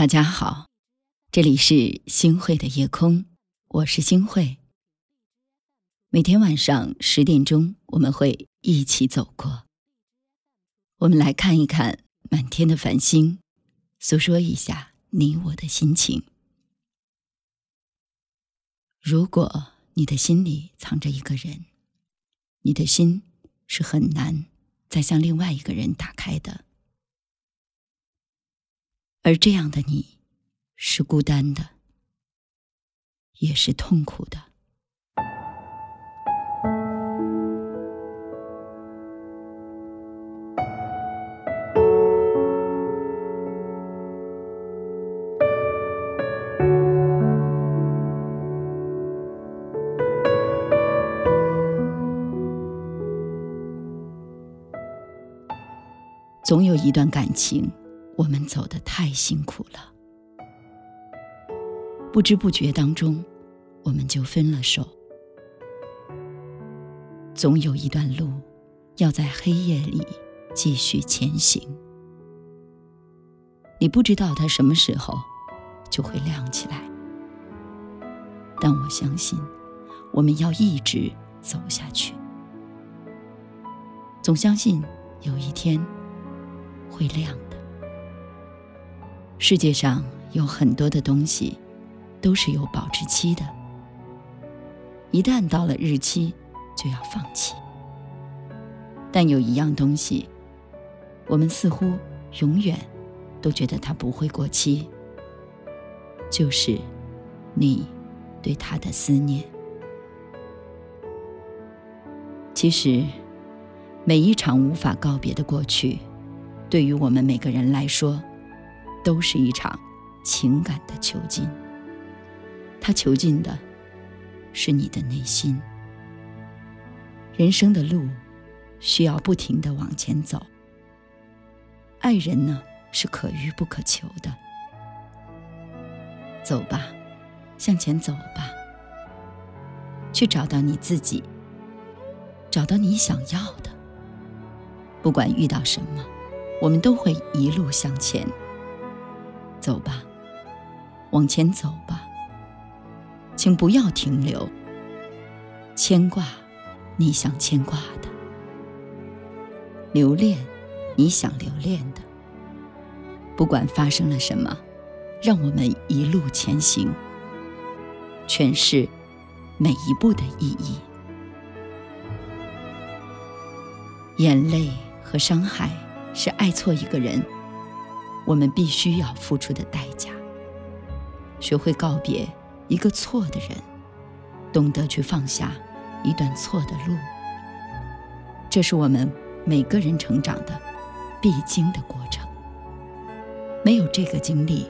大家好，这里是星慧的夜空，我是星慧。每天晚上十点钟，我们会一起走过。我们来看一看满天的繁星，诉说一下你我的心情。如果你的心里藏着一个人，你的心是很难再向另外一个人打开的。而这样的你，是孤单的，也是痛苦的。总有一段感情。我们走得太辛苦了，不知不觉当中，我们就分了手。总有一段路，要在黑夜里继续前行。你不知道它什么时候就会亮起来，但我相信，我们要一直走下去。总相信有一天会亮。世界上有很多的东西都是有保质期的，一旦到了日期就要放弃。但有一样东西，我们似乎永远都觉得它不会过期，就是你对他的思念。其实，每一场无法告别的过去，对于我们每个人来说，都是一场情感的囚禁，他囚禁的是你的内心。人生的路需要不停的往前走，爱人呢是可遇不可求的。走吧，向前走吧，去找到你自己，找到你想要的。不管遇到什么，我们都会一路向前。走吧，往前走吧，请不要停留。牵挂，你想牵挂的；留恋，你想留恋的。不管发生了什么，让我们一路前行，诠释每一步的意义。眼泪和伤害是爱错一个人。我们必须要付出的代价，学会告别一个错的人，懂得去放下一段错的路，这是我们每个人成长的必经的过程。没有这个经历，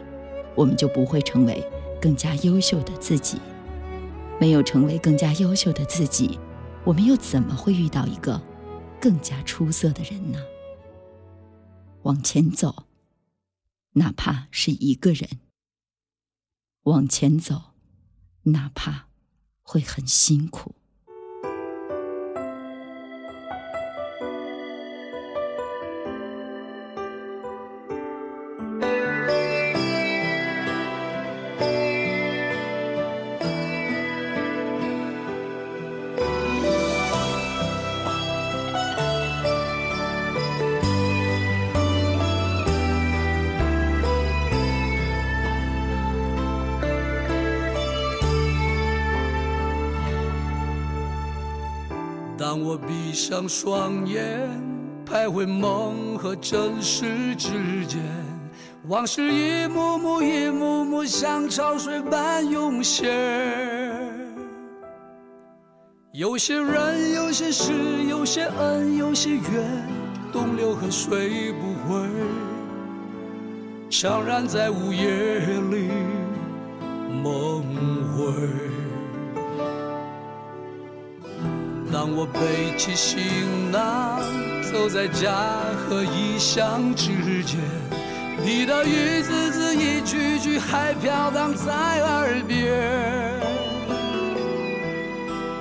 我们就不会成为更加优秀的自己。没有成为更加优秀的自己，我们又怎么会遇到一个更加出色的人呢？往前走。哪怕是一个人往前走，哪怕会很辛苦。当我闭上双眼，徘徊梦和真实之间，往事一幕幕、一幕幕像潮水般涌现。有些人，有些事，有些恩，有些怨，东流河水不回，怅然在午夜里梦回。当我背起行囊，走在家和异乡之间，你的一字字、一句句还飘荡在耳边。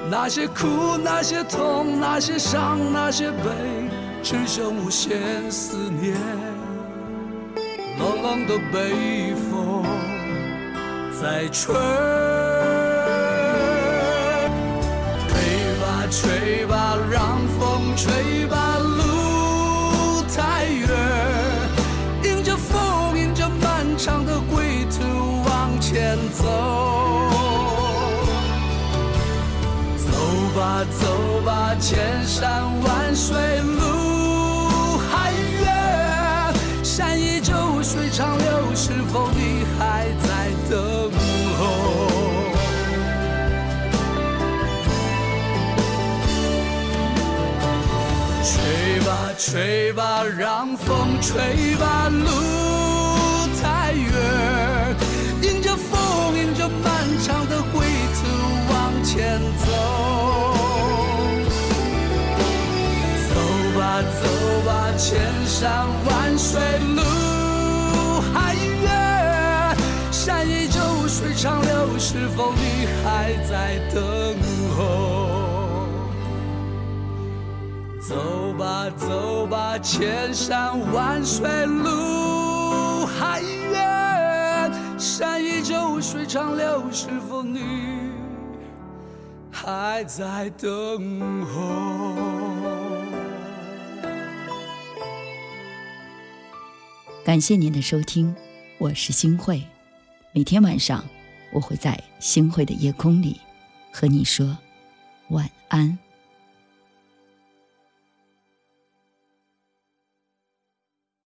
那些苦，那些痛，那些伤，那些悲，只剩无限思念。冷冷的北风在。吹吹吧，路太远，迎着风，迎着漫长的归途往前走。走吧，走吧，千山万水路还远，山依旧，水长流，是否你还在吧，吹吧，让风吹吧，路太远，迎着风，迎着漫长的归途往前走。走吧，走吧，千山万水路还远，山依旧，水长流，是否你还在等？走吧，千山万水路还远，山依旧，水长流，是否你还在等候？感谢您的收听，我是星慧。每天晚上，我会在星慧的夜空里和你说晚安。